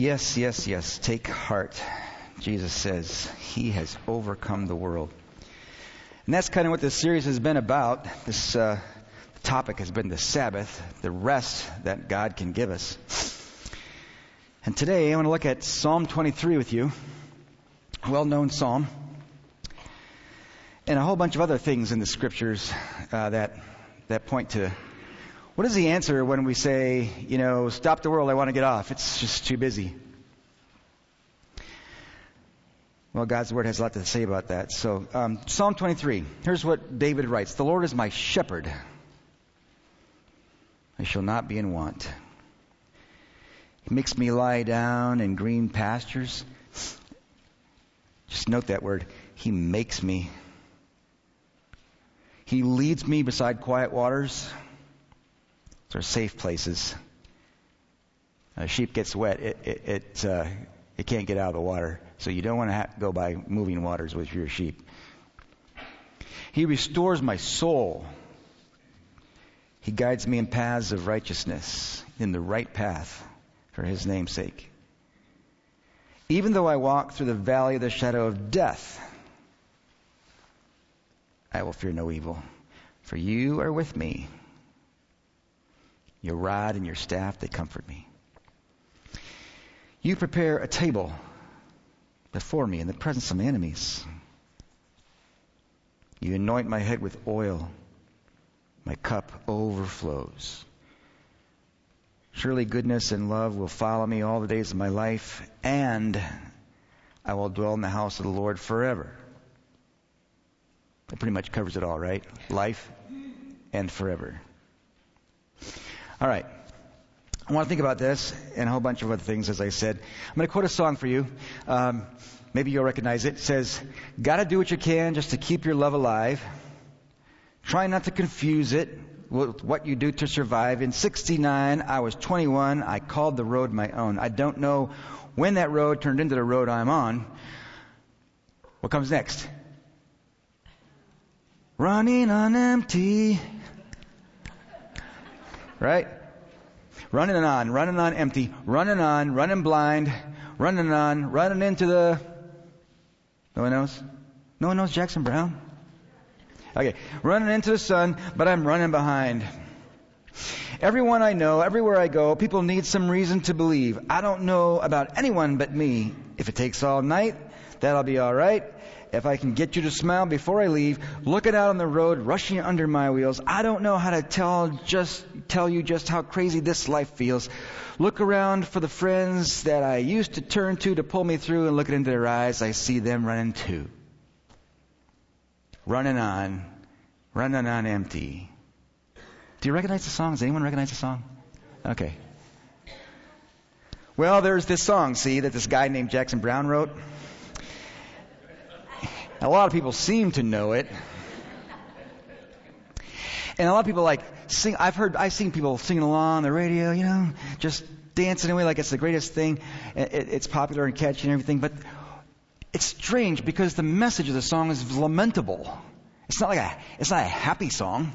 Yes, yes, yes. Take heart. Jesus says he has overcome the world. And that's kind of what this series has been about. This uh, topic has been the Sabbath, the rest that God can give us. And today I want to look at Psalm 23 with you, well known psalm, and a whole bunch of other things in the scriptures uh, that, that point to what is the answer when we say, you know, stop the world, I want to get off? It's just too busy. Well, God's Word has a lot to say about that. So, um, Psalm 23. Here's what David writes The Lord is my shepherd. I shall not be in want. He makes me lie down in green pastures. Just note that word. He makes me. He leads me beside quiet waters. Those are safe places. A sheep gets wet, it, it, it, uh, it can't get out of the water. So you don't want to ha- go by moving waters with your sheep. He restores my soul. He guides me in paths of righteousness, in the right path for his name's sake. Even though I walk through the valley of the shadow of death, I will fear no evil, for you are with me. Your rod and your staff, they comfort me. You prepare a table before me in the presence of my enemies. You anoint my head with oil. My cup overflows. Surely goodness and love will follow me all the days of my life, and I will dwell in the house of the Lord forever. That pretty much covers it all, right? Life and forever. All right. I want to think about this and a whole bunch of other things, as I said. I'm going to quote a song for you. Um, maybe you'll recognize it. It says, Gotta do what you can just to keep your love alive. Try not to confuse it with what you do to survive. In 69, I was 21. I called the road my own. I don't know when that road turned into the road I'm on. What comes next? Running on empty right? Running on, running on empty, running on, running blind, running on, running into the. No one knows? No one knows Jackson Browne? Okay, running into the sun, but I'm running behind. Everyone I know, everywhere I go, people need some reason to believe. I don't know about anyone but me. If it takes all night, that'll be alright if I can get you to smile before I leave, looking out on the road, rushing under my wheels. I don't know how to tell just tell you just how crazy this life feels. Look around for the friends that I used to turn to to pull me through and looking into their eyes, I see them running too. Running on, running on empty. Do you recognize the song? Does anyone recognize the song? Okay. Well, there's this song, see, that this guy named Jackson Browne wrote. A lot of people seem to know it. And a lot of people like sing, I've heard, I've seen people singing along on the radio, you know, just dancing away like it's the greatest thing. it's popular and catchy and everything, but it's strange because the message of the song is lamentable. It's not like a, it's not a happy song.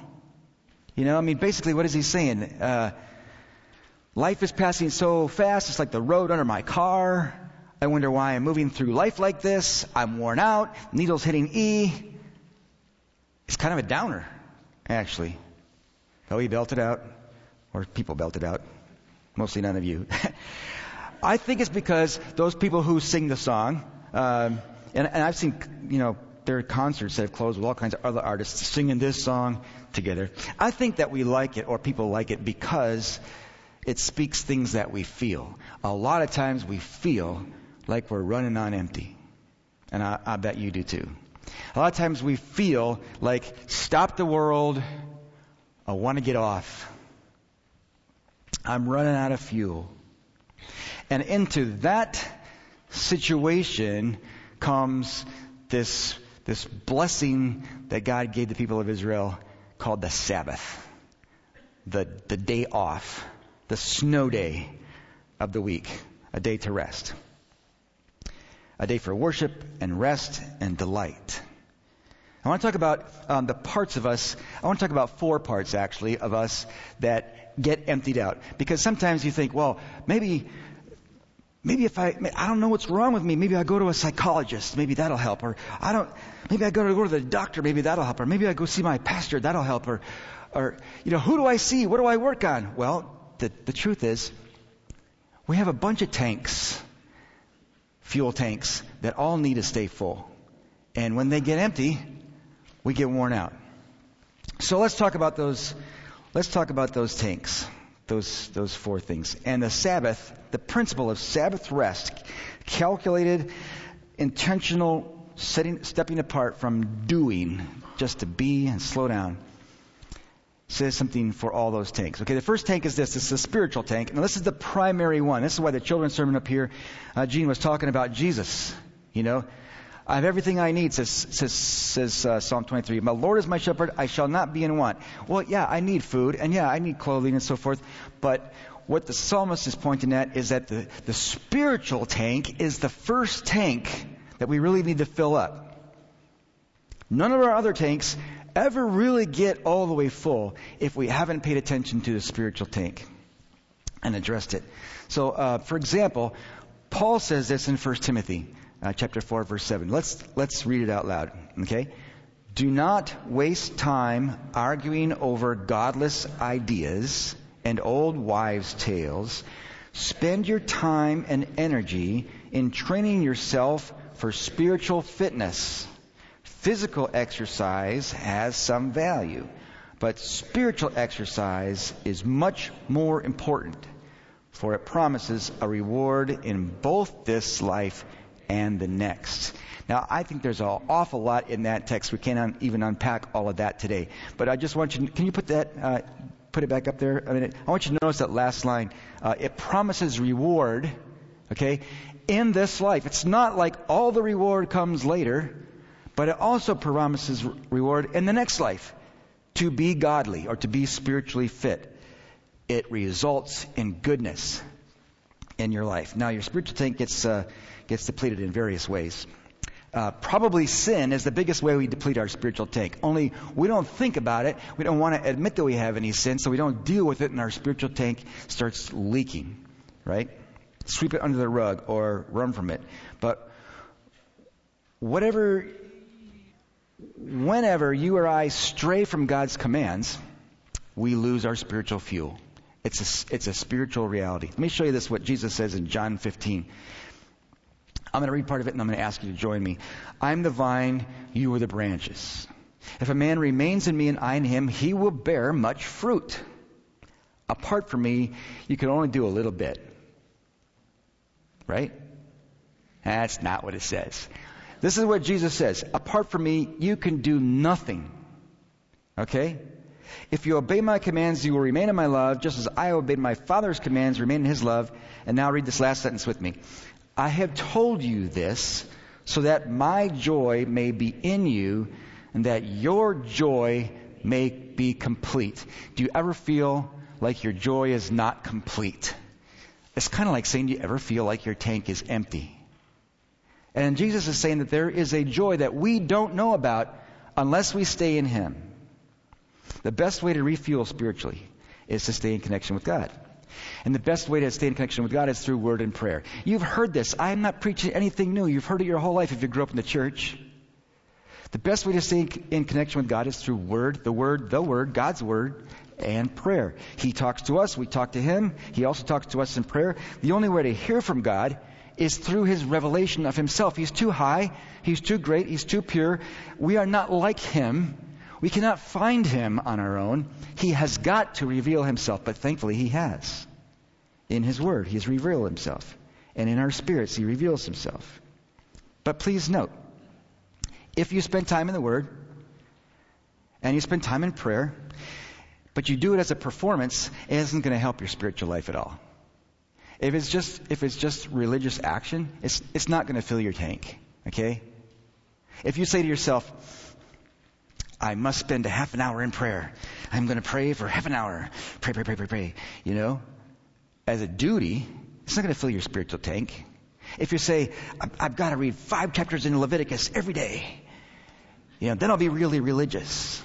You know, I mean, basically what is he saying? Uh, life is passing so fast, it's like the road under my car. I wonder why I'm moving through life like this. I'm worn out. Needles hitting E. It's kind of a downer, actually. Oh, he belted out. Or people belted out. Mostly none of you. I think it's because those people who sing the song, um, and, and I've seen, you know, there are concerts that have closed with all kinds of other artists singing this song together. I think that we like it, or people like it, because it speaks things that we feel. A lot of times we feel like we're running on empty. And I, I bet you do too. A lot of times we feel like, stop the world. I want to get off. I'm running out of fuel. And into that situation comes this, this blessing that God gave the people of Israel called the Sabbath. The, the day off. The snow day of the week. A day to rest a day for worship and rest and delight. I want to talk about um, the parts of us. I want to talk about four parts, actually, of us that get emptied out. Because sometimes you think, well, maybe, maybe if I, I don't know what's wrong with me, maybe I go to a psychologist, maybe that'll help. Or I don't, maybe I go to go to the doctor, maybe that'll help. Or maybe I go see my pastor, that'll help. Or, or, you know, who do I see? What do I work on? Well, the, the truth is, we have a bunch of tanks, fuel tanks, that all need to stay full. And when they get empty, we get worn out. So let's talk about those, let's talk about those tanks. Those, those four things. And the Sabbath, the principle of Sabbath rest, calculated, intentional, setting, stepping apart from doing, just to be and slow down, says something for all those tanks. Okay, the first tank is this. This is a spiritual tank. Now, this is the primary one. This is why the children's sermon up here, uh, Gene was talking about Jesus. You know, I have everything I need, says, says, says uh, Psalm 23. My Lord is my shepherd, I shall not be in want. Well, yeah, I need food, and yeah, I need clothing and so forth. But what the psalmist is pointing at is that the, the spiritual tank is the first tank that we really need to fill up. None of our other tanks ever really get all the way full if we haven't paid attention to the spiritual tank and addressed it. So, uh, for example, Paul says this in 1 Timothy uh, chapter 4, verse 7. Let's, let's read it out loud, okay? Do not waste time arguing over godless ideas and old wives' tales. Spend your time and energy in training yourself for spiritual fitness. Physical exercise has some value, but spiritual exercise is much more important, for it promises a reward in both this life and the next. Now, I think there's an awful lot in that text. We can't even unpack all of that today. But I just want you, to, can you put that, uh, put it back up there? I mean, I want you to notice that last line. Uh, it promises reward, okay, in this life. It's not like all the reward comes later. But it also promises reward in the next life to be godly or to be spiritually fit. It results in goodness in your life. Now, your spiritual tank gets, uh, gets depleted in various ways. Uh, probably sin is the biggest way we deplete our spiritual tank. Only we don't think about it. We don't want to admit that we have any sin, so we don't deal with it, and our spiritual tank starts leaking, right? Sweep it under the rug or run from it. But whatever whenever you or I stray from God's commands, we lose our spiritual fuel. It's a, it's a spiritual reality. Let me show you this, what Jesus says in John 15. I'm going to read part of it and I'm going to ask you to join me. I'm the vine, you are the branches. If a man remains in me and I in him, he will bear much fruit. Apart from me, you can only do a little bit. Right? That's not what it says. This is what Jesus says. Apart from me, you can do nothing. Okay? If you obey my commands, you will remain in my love, just as I obeyed my Father's commands, remain in his love. And now read this last sentence with me. I have told you this so that my joy may be in you and that your joy may be complete. Do you ever feel like your joy is not complete? It's kind of like saying, do you ever feel like your tank is empty? And Jesus is saying that there is a joy that we don't know about unless we stay in Him. The best way to refuel spiritually is to stay in connection with God. And the best way to stay in connection with God is through word and prayer. You've heard this. I'm not preaching anything new. You've heard it your whole life if you grew up in the church. The best way to stay in connection with God is through word, the word, the word, God's word, and prayer. He talks to us, we talk to Him. He also talks to us in prayer. The only way to hear from God is through his revelation of himself. He's too high, he's too great, he's too pure. We are not like him. We cannot find him on our own. He has got to reveal himself, but thankfully he has. In his word, he has revealed himself. And in our spirits, he reveals himself. But please note, if you spend time in the word, and you spend time in prayer, but you do it as a performance, it isn't going to help your spiritual life at all. If it's just if it's just religious action, it's it's not going to fill your tank. Okay? If you say to yourself, I must spend a half an hour in prayer. I'm going to pray for half an hour. Pray, pray, pray, pray, pray. You know, as a duty, it's not going to fill your spiritual tank. If you say, I've got to read five chapters in Leviticus every day, you know, then I'll be really religious.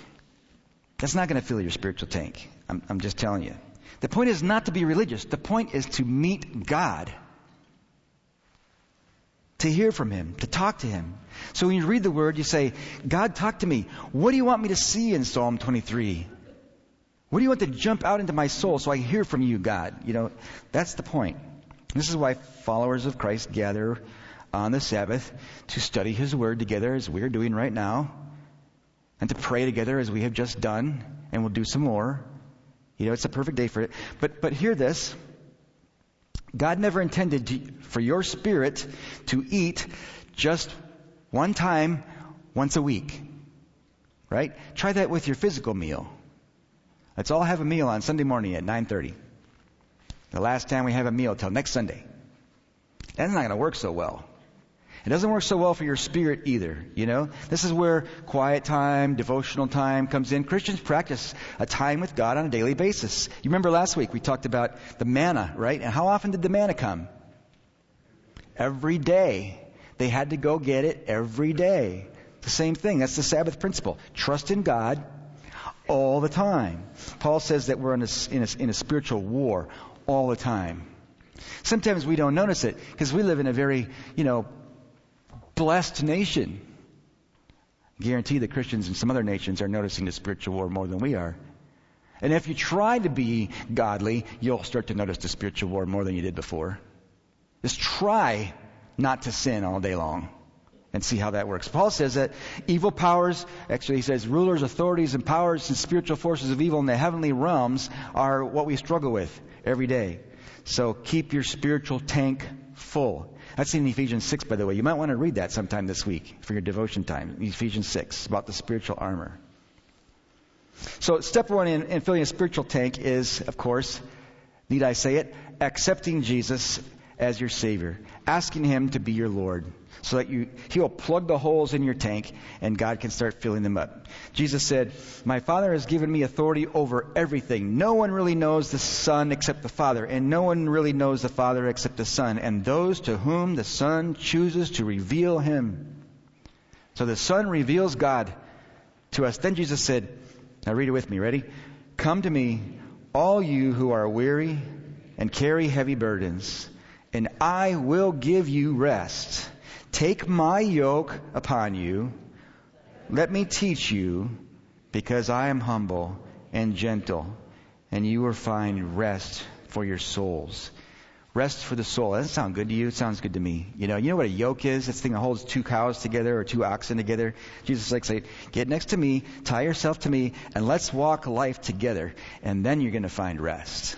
That's not going to fill your spiritual tank. I'm, I'm just telling you. The point is not to be religious. The point is to meet God. to hear from Him, to talk to Him. So when you read the Word, you say, God, talk to me. What do you want me to see in Psalm 23? What do you want to jump out into my soul so I hear from you, God? You know, that's the point. This is why followers of Christ gather on the Sabbath to study His Word together as we're doing right now, and to pray together as we have just done, and we'll do some more. You know, it's a perfect day for it. But, but hear this. God never intended to, for your spirit to eat just one time, once a week. Right? Try that with your physical meal. Let's all have a meal on Sunday morning at 9:30. The last time we have a meal till next Sunday. That's not going to work so well. It doesn't work so well for your spirit either, you know? This is where quiet time, devotional time comes in. Christians practice a time with God on a daily basis. You remember last week we talked about the manna, right? And how often did the manna come? Every day. They had to go get it every day. The same thing. That's the Sabbath principle. Trust in God all the time. Paul says that we're in a, in a, in a spiritual war all the time. Sometimes we don't notice it because we live in a very, you know, blessed nation. I guarantee that Christians in some other nations are noticing the spiritual war more than we are. And if you try to be godly, you'll start to notice the spiritual war more than you did before. Just try not to sin all day long and see how that works. Paul says that evil powers, actually he says rulers, authorities, and powers and spiritual forces of evil in the heavenly realms are what we struggle with every day. So keep your spiritual tank full. That's in Ephesians 6, by the way. You might want to read that sometime this week for your devotion time. Ephesians 6, about the spiritual armor. So, step one in, in filling a spiritual tank is, of course, need I say it, accepting Jesus as your Savior, asking Him to be your Lord so that you, He'll plug the holes in your tank and God can start filling them up. Jesus said, My Father has given me authority over everything. No one really knows the Son except the Father, and no one really knows the Father except the Son, and those to whom the Son chooses to reveal Him. So the Son reveals God to us. Then Jesus said, Now read it with me, ready? Come to me, all you who are weary and carry heavy burdens, and I will give you rest. Take my yoke upon you. Let me teach you, because I am humble and gentle, and you will find rest for your souls. Rest for the soul. That doesn't sound good to you. It sounds good to me. You know, you know what a yoke is? It's the thing that holds two cows together or two oxen together. Jesus like say, get next to me, tie yourself to me, and let's walk life together. And then you're going to find rest.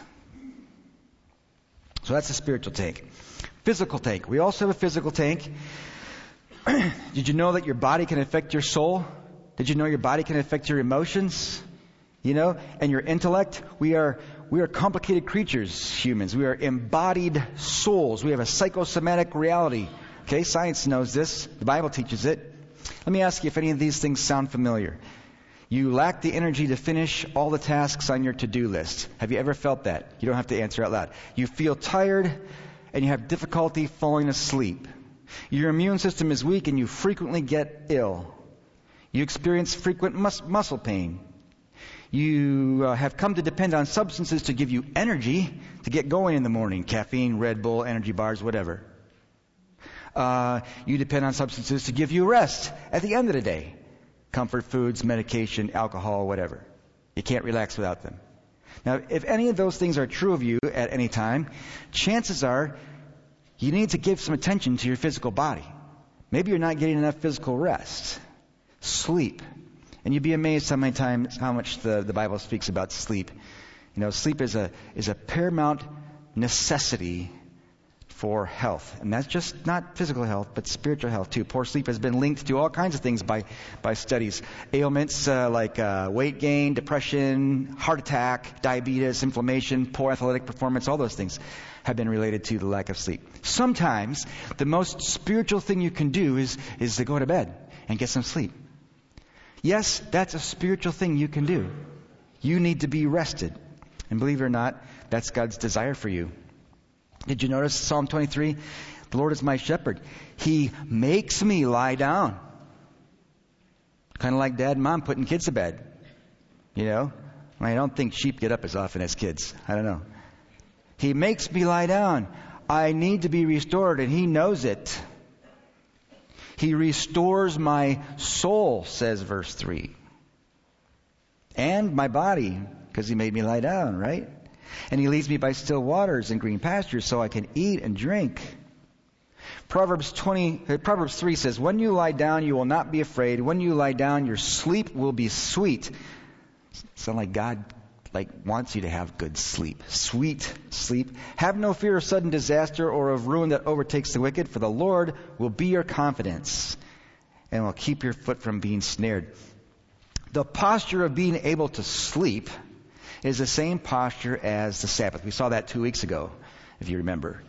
So that's a spiritual tank. Physical tank. We also have a physical tank. Did you know that your body can affect your soul? Did you know your body can affect your emotions? You know, and your intellect? We are we are complicated creatures, humans. We are embodied souls. We have a psychosomatic reality. Okay, science knows this. The Bible teaches it. Let me ask you if any of these things sound familiar. You lack the energy to finish all the tasks on your to-do list. Have you ever felt that? You don't have to answer out loud. You feel tired and you have difficulty falling asleep. Your immune system is weak and you frequently get ill. You experience frequent mus- muscle pain. You uh, have come to depend on substances to give you energy to get going in the morning caffeine, Red Bull, energy bars, whatever. Uh, you depend on substances to give you rest at the end of the day comfort foods, medication, alcohol, whatever. You can't relax without them. Now, if any of those things are true of you at any time, chances are you need to give some attention to your physical body. Maybe you're not getting enough physical rest. Sleep. And you'd be amazed how many times, how much the, the Bible speaks about sleep. You know, sleep is a, is a paramount necessity for health. And that's just not physical health, but spiritual health too. Poor sleep has been linked to all kinds of things by, by studies. Ailments uh, like uh, weight gain, depression, heart attack, diabetes, inflammation, poor athletic performance, all those things have been related to the lack of sleep. Sometimes the most spiritual thing you can do is, is to go to bed and get some sleep. Yes, that's a spiritual thing you can do. You need to be rested. And believe it or not, that's God's desire for you. Did you notice Psalm 23? The Lord is my shepherd. He makes me lie down. Kind of like dad and mom putting kids to bed. You know? I don't think sheep get up as often as kids. I don't know. He makes me lie down. I need to be restored, and He knows it. He restores my soul, says verse 3. And my body, because he made me lie down, right? And he leads me by still waters and green pastures so I can eat and drink. Proverbs 20, uh, Proverbs 3 says, When you lie down, you will not be afraid. When you lie down, your sleep will be sweet. Sound like God like wants you to have good sleep. Sweet sleep. Have no fear of sudden disaster or of ruin that overtakes the wicked, for the Lord will be your confidence and will keep your foot from being snared. The posture of being able to sleep is the same posture as the Sabbath. We saw that two weeks ago, if you remember.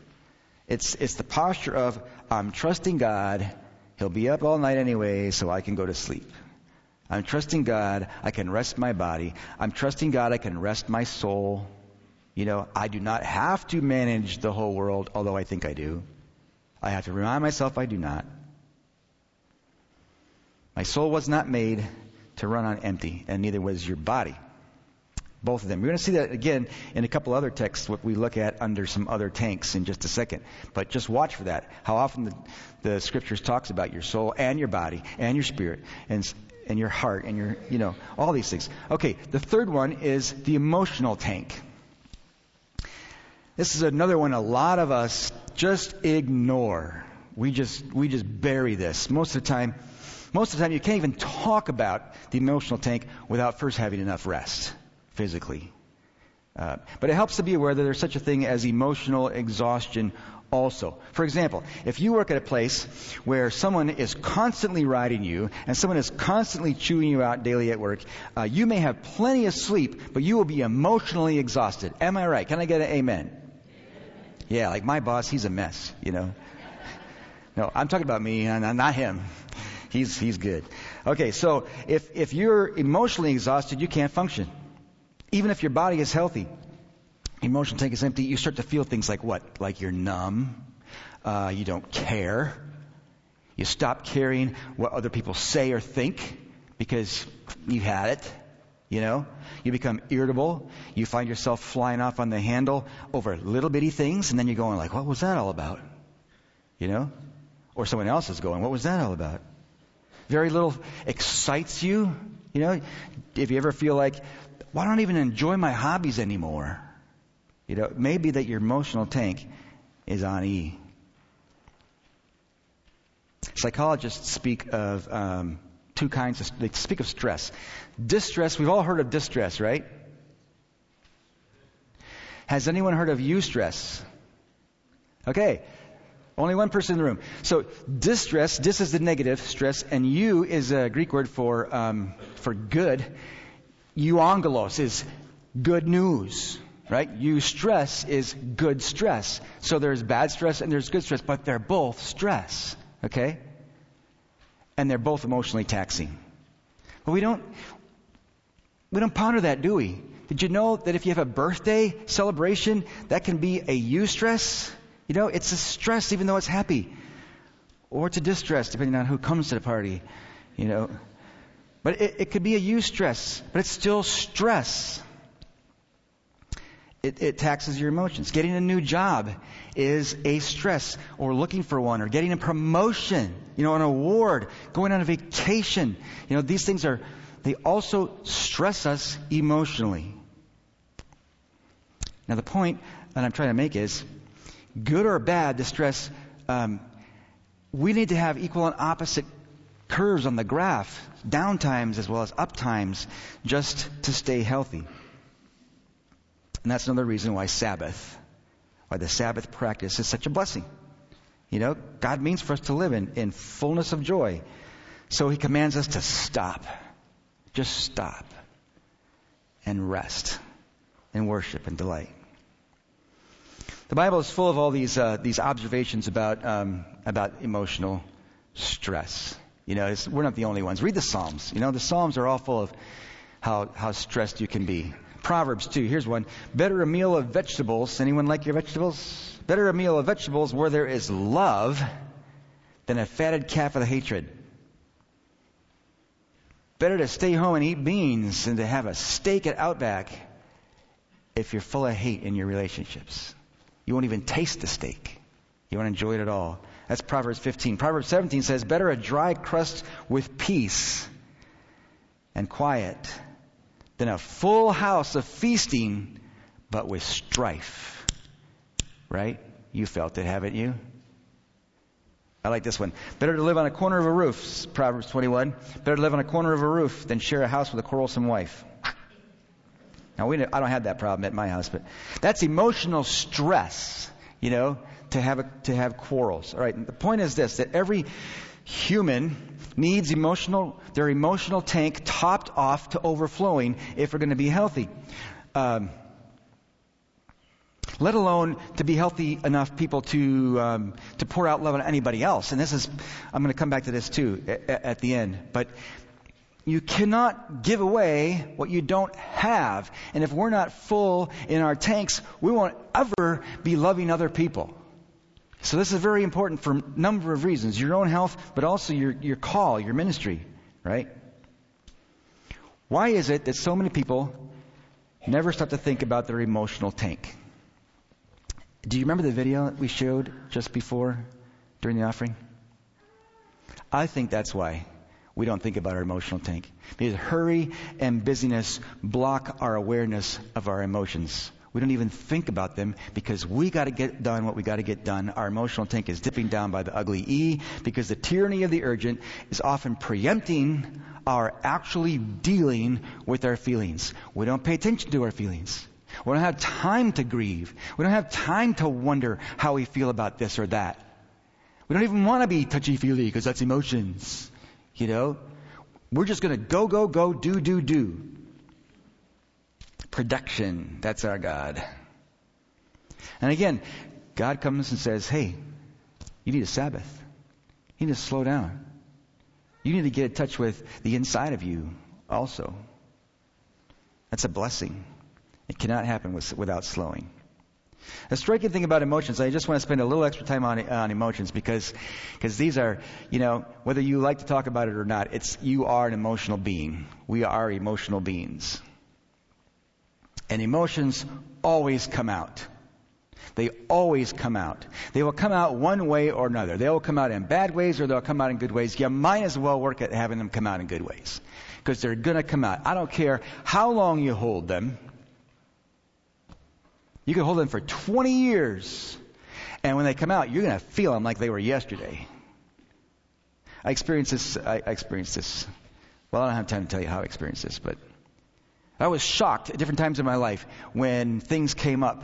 It's, it's the posture of, I'm trusting God. He'll be up all night anyway, so I can go to sleep. I'm trusting God. I can rest my body. I'm trusting God. I can rest my soul. You know, I do not have to manage the whole world, although I think I do. I have to remind myself I do not. My soul was not made to run on empty, and neither was your body. Both of them. We're going to see that again in a couple other texts, what we look at under some other tanks in just a second. But just watch for that. How often the, the scriptures talks about your soul and your body and your spirit and, and your heart and your, you know, all these things. Okay, the third one is the emotional tank. This is another one a lot of us just ignore. We just, we just bury this. Most of the time, most of the time you can't even talk about the emotional tank without first having enough rest physically. Uh, but it helps to be aware that there's such a thing as emotional exhaustion also. For example, if you work at a place where someone is constantly riding you and someone is constantly chewing you out daily at work, uh, you may have plenty of sleep, but you will be emotionally exhausted. Am I right? Can I get an amen? Yeah, like my boss, he's a mess, you know. No, I'm talking about me and not him. He's, he's good. Okay, so if, if you're emotionally exhausted, you can't function. Even if your body is healthy, your emotional tank is empty, you start to feel things like what? Like you're numb, uh, you don't care, you stop caring what other people say or think because you had it. You know, you become irritable. You find yourself flying off on the handle over little bitty things, and then you're going like, "What was that all about?" You know, or someone else is going, "What was that all about?" Very little excites you. You know, if you ever feel like why don't even enjoy my hobbies anymore? You know, maybe that your emotional tank is on E. Psychologists speak of um, two kinds of, they speak of stress. Distress, we've all heard of distress, right? Has anyone heard of eustress? Okay. Only one person in the room. So distress, dis is the negative stress, and eu is a Greek word for um, for good euangelos is good news, right? Eustress is good stress. So there's bad stress and there's good stress, but they're both stress, okay? And they're both emotionally taxing. But we don't, we don't ponder that, do we? Did you know that if you have a birthday celebration, that can be a eustress? You know, it's a stress even though it's happy. Or it's a distress depending on who comes to the party, you know. But it, it could be a eustress, but it's still stress. It, it, taxes your emotions. Getting a new job is a stress, or looking for one, or getting a promotion, you know, an award, going on a vacation. You know, these things are, they also stress us emotionally. Now, the point that I'm trying to make is good or bad distress, um, we need to have equal and opposite curves on the graph, down times as well as up times, just to stay healthy. And that's another reason why Sabbath, why the Sabbath practice is such a blessing. You know, God means for us to live in, in fullness of joy. So He commands us to stop. Just stop. And rest. And worship and delight. The Bible is full of all these, uh, these observations about, um, about emotional stress. You know, we're not the only ones. Read the Psalms. You know, the Psalms are all full of how, how stressed you can be. Proverbs, too. Here's one. Better a meal of vegetables. Anyone like your vegetables? Better a meal of vegetables where there is love than a fatted calf with hatred. Better to stay home and eat beans than to have a steak at Outback if you're full of hate in your relationships. You won't even taste the steak. You won't enjoy it at all. That's Proverbs 15. Proverbs 17 says, Better a dry crust with peace and quiet than a full house of feasting, but with strife. Right? You felt it, haven't you? I like this one. Better to live on a corner of a roof, Proverbs 21. Better to live on a corner of a roof than share a house with a quarrelsome wife. Now, we, I don't have that problem at my house, but that's emotional stress, you know, to have, a, to have quarrels. All right. And the point is this, that every human needs emotional, their emotional tank topped off to overflowing if we're going to be healthy. Um, let alone to be healthy enough people to um, to pour out love on anybody else. And this is, I'm going to come back to this too at, at the end. But you cannot give away what you don't have. And if we're not full in our tanks, we won't ever be loving other people. So this is very important for a number of reasons. Your own health, but also your, your call, your ministry, right? Why is it that so many people never stop to think about their emotional tank? Do you remember the video that we showed just before during the offering? I think that's why we don't think about our emotional tank. Because hurry and busyness block our awareness of our emotions. We don't even think about them because we got to get done what we got to get done. Our emotional tank is dipping down by the ugly E because the tyranny of the urgent is often preempting our actually dealing with our feelings. We don't pay attention to our feelings. We don't have time to grieve. We don't have time to wonder how we feel about this or that. We don't even want to be touchy feely because that's emotions. You know? We're just going to go, go, go, do, do, do. Production. That's our God. And again, God comes and says, hey, you need a Sabbath. You need to slow down. You need to get in touch with the inside of you also. That's a blessing. It cannot happen with, without slowing. A striking thing about emotions, I just want to spend a little extra time on, on emotions because, because these are, you know, whether you like to talk about it or not, it's, you are an emotional being. We are emotional beings. And emotions always come out. They always come out. They will come out one way or another. They will come out in bad ways or they'll come out in good ways. You might as well work at having them come out in good ways. Because they're going to come out. I don't care how long you hold them. You can hold them for 20 years. And when they come out, you're going to feel them like they were yesterday. I experienced this. I, I experienced this. Well, I don't have time to tell you how I experienced this, but I was shocked at different times in my life when things came up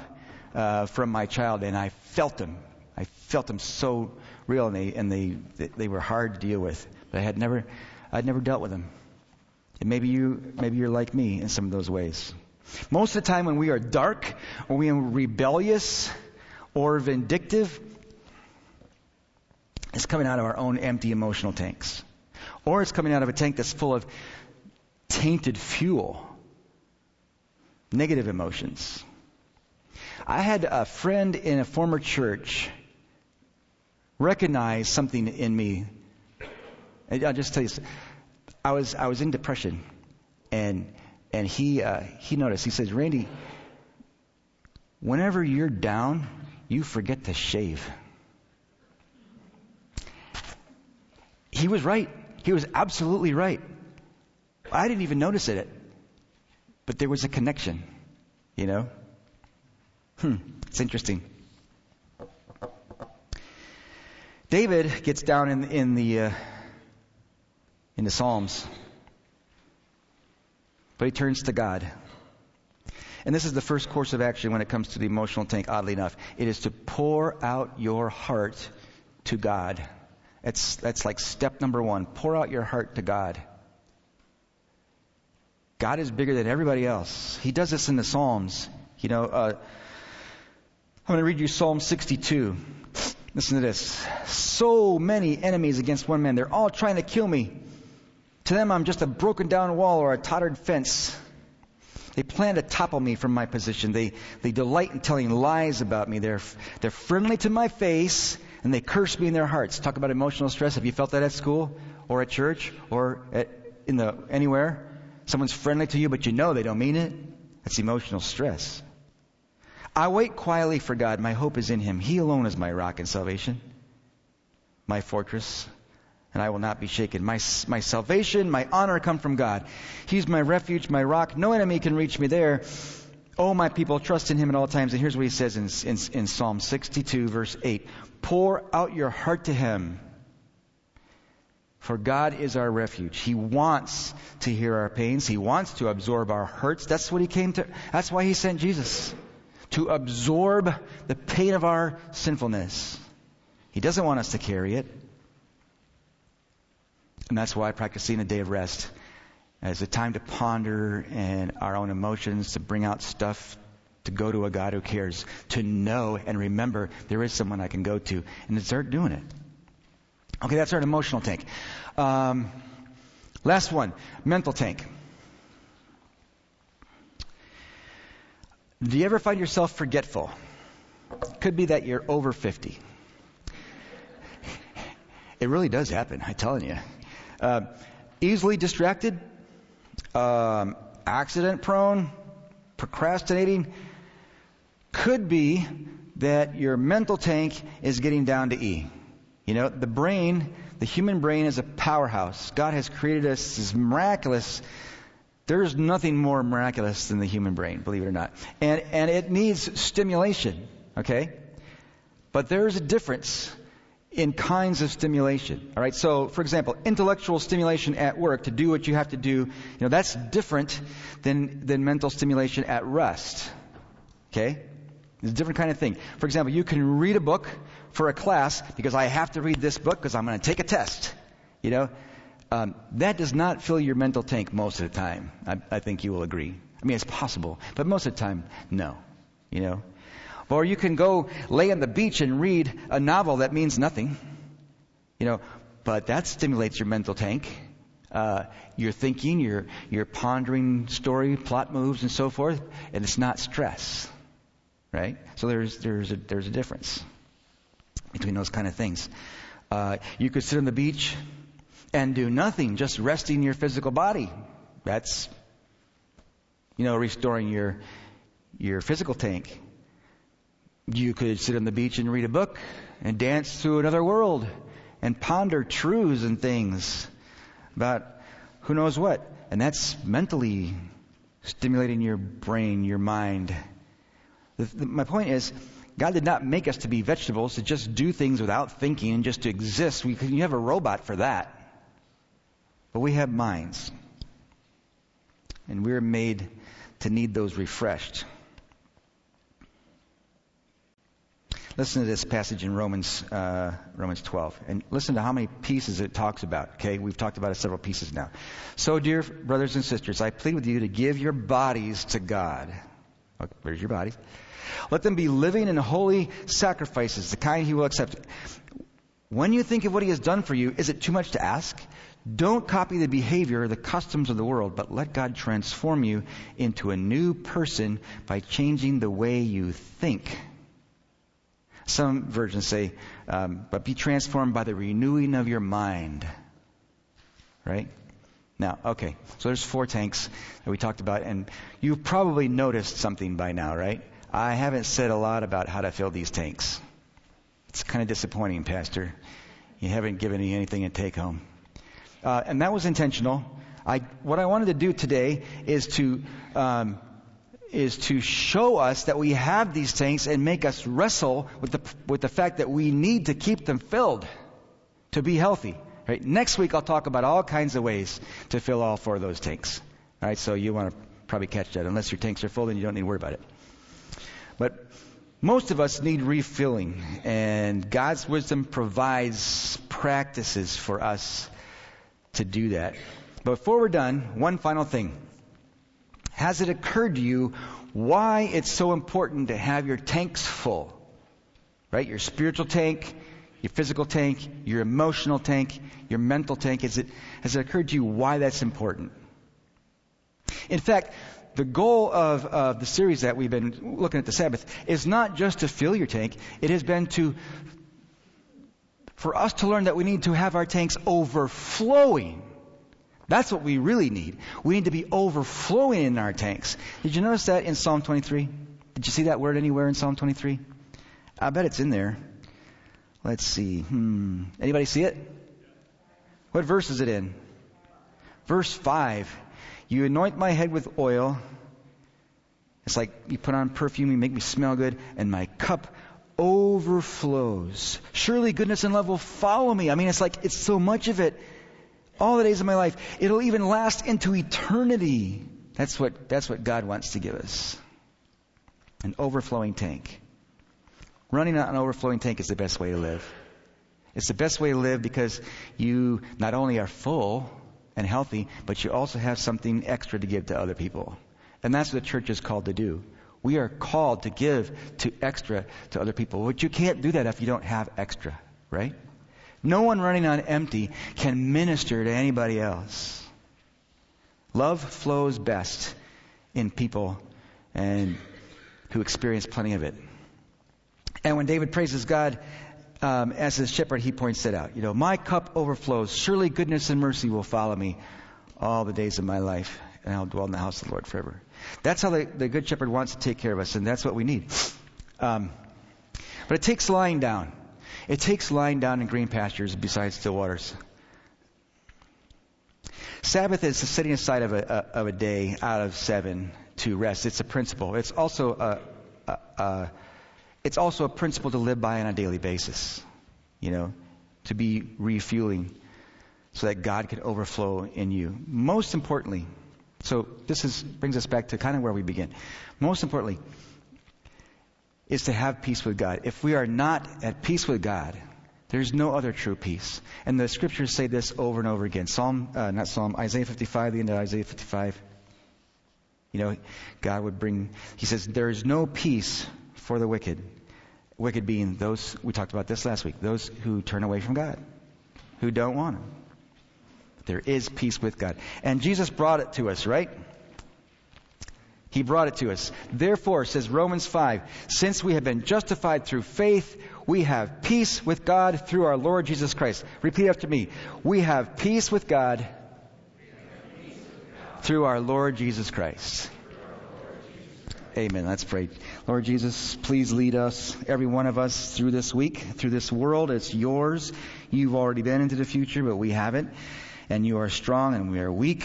uh, from my child, and I felt them. I felt them so real, and they and they they were hard to deal with. But I had never, I'd never dealt with them. And maybe you, maybe you're like me in some of those ways. Most of the time when we are dark, when we are rebellious, or vindictive, it's coming out of our own empty emotional tanks. Or it's coming out of a tank that's full of tainted fuel, negative emotions. I had a friend in a former church recognize something in me. I'll just tell you, I was I was in depression, and and he uh, he noticed. He says, Randy, whenever you're down, you forget to shave. He was right. He was absolutely right. I didn't even notice it, but there was a connection. You know. Hmm. It's interesting. David gets down in in the uh, in the Psalms but he turns to God. And this is the first course of action when it comes to the emotional tank, oddly enough. It is to pour out your heart to God. That's, that's like step number one. Pour out your heart to God. God is bigger than everybody else. He does this in the Psalms. You know, uh, I'm going to read you Psalm 62. Listen to this. So many enemies against one man. They're all trying to kill me. To them, I'm just a broken down wall or a tottered fence. They plan to topple me from my position. They, they delight in telling lies about me. They're, they're friendly to my face and they curse me in their hearts. Talk about emotional stress. Have you felt that at school or at church or at, in the, anywhere? Someone's friendly to you, but you know they don't mean it. That's emotional stress. I wait quietly for God. My hope is in Him. He alone is my rock and salvation. my fortress, and I will not be shaken. My, my salvation, my honor come from God. He's my refuge, my rock. No enemy can reach me there. Oh, my people, trust in him at all times. And here's what he says in, in, in Psalm 62, verse 8 Pour out your heart to him. For God is our refuge. He wants to hear our pains. He wants to absorb our hurts. That's what he came to, that's why he sent Jesus. To absorb the pain of our sinfulness. He doesn't want us to carry it. And that's why practicing a day of rest as a time to ponder and our own emotions, to bring out stuff, to go to a God who cares, to know and remember there is someone I can go to, and to start doing it. Okay, that's our emotional tank. Um, last one, mental tank. Do you ever find yourself forgetful? Could be that you're over 50. It really does happen, I'm telling you. Uh, easily distracted, um, accident prone, procrastinating. Could be that your mental tank is getting down to E. You know, the brain, the human brain is a powerhouse. God has created us as miraculous. There's nothing more miraculous than the human brain, believe it or not. And, and it needs stimulation, okay? But there's a difference in kinds of stimulation. All right. So, for example, intellectual stimulation at work to do what you have to do, you know, that's different than than mental stimulation at rest. Okay. It's a different kind of thing. For example, you can read a book for a class because I have to read this book because I'm going to take a test. You know, um, that does not fill your mental tank most of the time. I, I think you will agree. I mean, it's possible, but most of the time, no. You know, or you can go lay on the beach and read a novel that means nothing. You know, but that stimulates your mental tank. Uh, you're thinking, you're, you're pondering story, plot moves, and so forth, and it's not stress right? So there's there's a, there's a difference between those kind of things. Uh, you could sit on the beach and do nothing, just resting your physical body. That's you know restoring your your physical tank. You could sit on the beach and read a book and dance through another world and ponder truths and things about who knows what. And that's mentally stimulating your brain, your mind. The, the, my point is, God did not make us to be vegetables, to just do things without thinking and just to exist. We, you have a robot for that. But we have minds. And we're made to need those refreshed. Listen to this passage in Romans, uh, Romans 12, and listen to how many pieces it talks about. Okay, we've talked about it several pieces now. So, dear brothers and sisters, I plead with you to give your bodies to God. Where's your bodies? Let them be living and holy sacrifices, the kind he will accept. When you think of what he has done for you, is it too much to ask? Don't copy the behavior, the customs of the world, but let God transform you into a new person by changing the way you think. Some versions say, um, but be transformed by the renewing of your mind. Right? Now, okay, so there's four tanks that we talked about, and you've probably noticed something by now, right? I haven't said a lot about how to fill these tanks. It's kind of disappointing, Pastor. You haven't given me anything to take home. Uh, and that was intentional. I, what I wanted to do today is to um, is to show us that we have these tanks and make us wrestle with the with the fact that we need to keep them filled to be healthy. Right? Next week I'll talk about all kinds of ways to fill all four of those tanks. All right, so you want to probably catch that. Unless your tanks are full, then you don't need to worry about it. But most of us need refilling, and God's wisdom provides practices for us to do that. But before we're done, one final thing. Has it occurred to you why it's so important to have your tanks full? Right? Your spiritual tank, your physical tank, your emotional tank, your mental tank. Is it, has it occurred to you why that's important? In fact, the goal of, of the series that we've been looking at the Sabbath is not just to fill your tank, it has been to for us to learn that we need to have our tanks overflowing. That's what we really need. We need to be overflowing in our tanks. Did you notice that in Psalm 23? Did you see that word anywhere in Psalm 23? I bet it's in there. Let's see. Hmm. Anybody see it? What verse is it in? Verse 5. You anoint my head with oil. It's like you put on perfume, you make me smell good, and my cup overflows. Surely goodness and love will follow me. I mean, it's like it's so much of it. All the days of my life. It'll even last into eternity. That's what, that's what God wants to give us. An overflowing tank. Running on an overflowing tank is the best way to live. It's the best way to live because you not only are full and healthy, but you also have something extra to give to other people. And that's what the church is called to do. We are called to give to extra to other people. But you can't do that if you don't have extra, right? No one running on empty can minister to anybody else. Love flows best in people and who experience plenty of it. And when David praises God um, as his shepherd, he points it out. You know, my cup overflows. Surely goodness and mercy will follow me all the days of my life, and I'll dwell in the house of the Lord forever. That's how the, the good shepherd wants to take care of us, and that's what we need. Um, but it takes lying down. It takes lying down in green pastures beside still waters. Sabbath is the setting aside of a, a, of a day out of seven to rest. It's a principle. It's also a, a, a it's also a principle to live by on a daily basis. You know, to be refueling so that God can overflow in you. Most importantly, so this is, brings us back to kind of where we begin. Most importantly, is to have peace with God. If we are not at peace with God, there's no other true peace. And the scriptures say this over and over again. Psalm, uh, not Psalm, Isaiah 55, the end of Isaiah 55. You know, God would bring, he says, there is no peace for the wicked. Wicked being those, we talked about this last week, those who turn away from God, who don't want Him. There is peace with God. And Jesus brought it to us, right? He brought it to us. Therefore, says Romans 5, since we have been justified through faith, we have peace with God through our Lord Jesus Christ. Repeat after me. We have peace with God through our Lord Jesus Christ. Amen. Let's pray. Lord Jesus, please lead us, every one of us, through this week, through this world. It's yours. You've already been into the future, but we haven't. And you are strong and we are weak,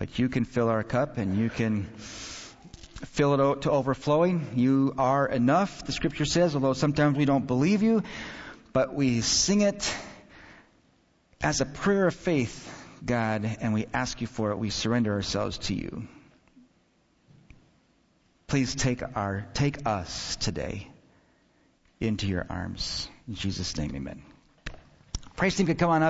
but you can fill our cup and you can fill it out to overflowing. You are enough, the scripture says, although sometimes we don't believe you, but we sing it as a prayer of faith, God, and we ask you for it. We surrender ourselves to you. Please take our, take us today into your arms. In Jesus' name, amen. Praise team could come on up.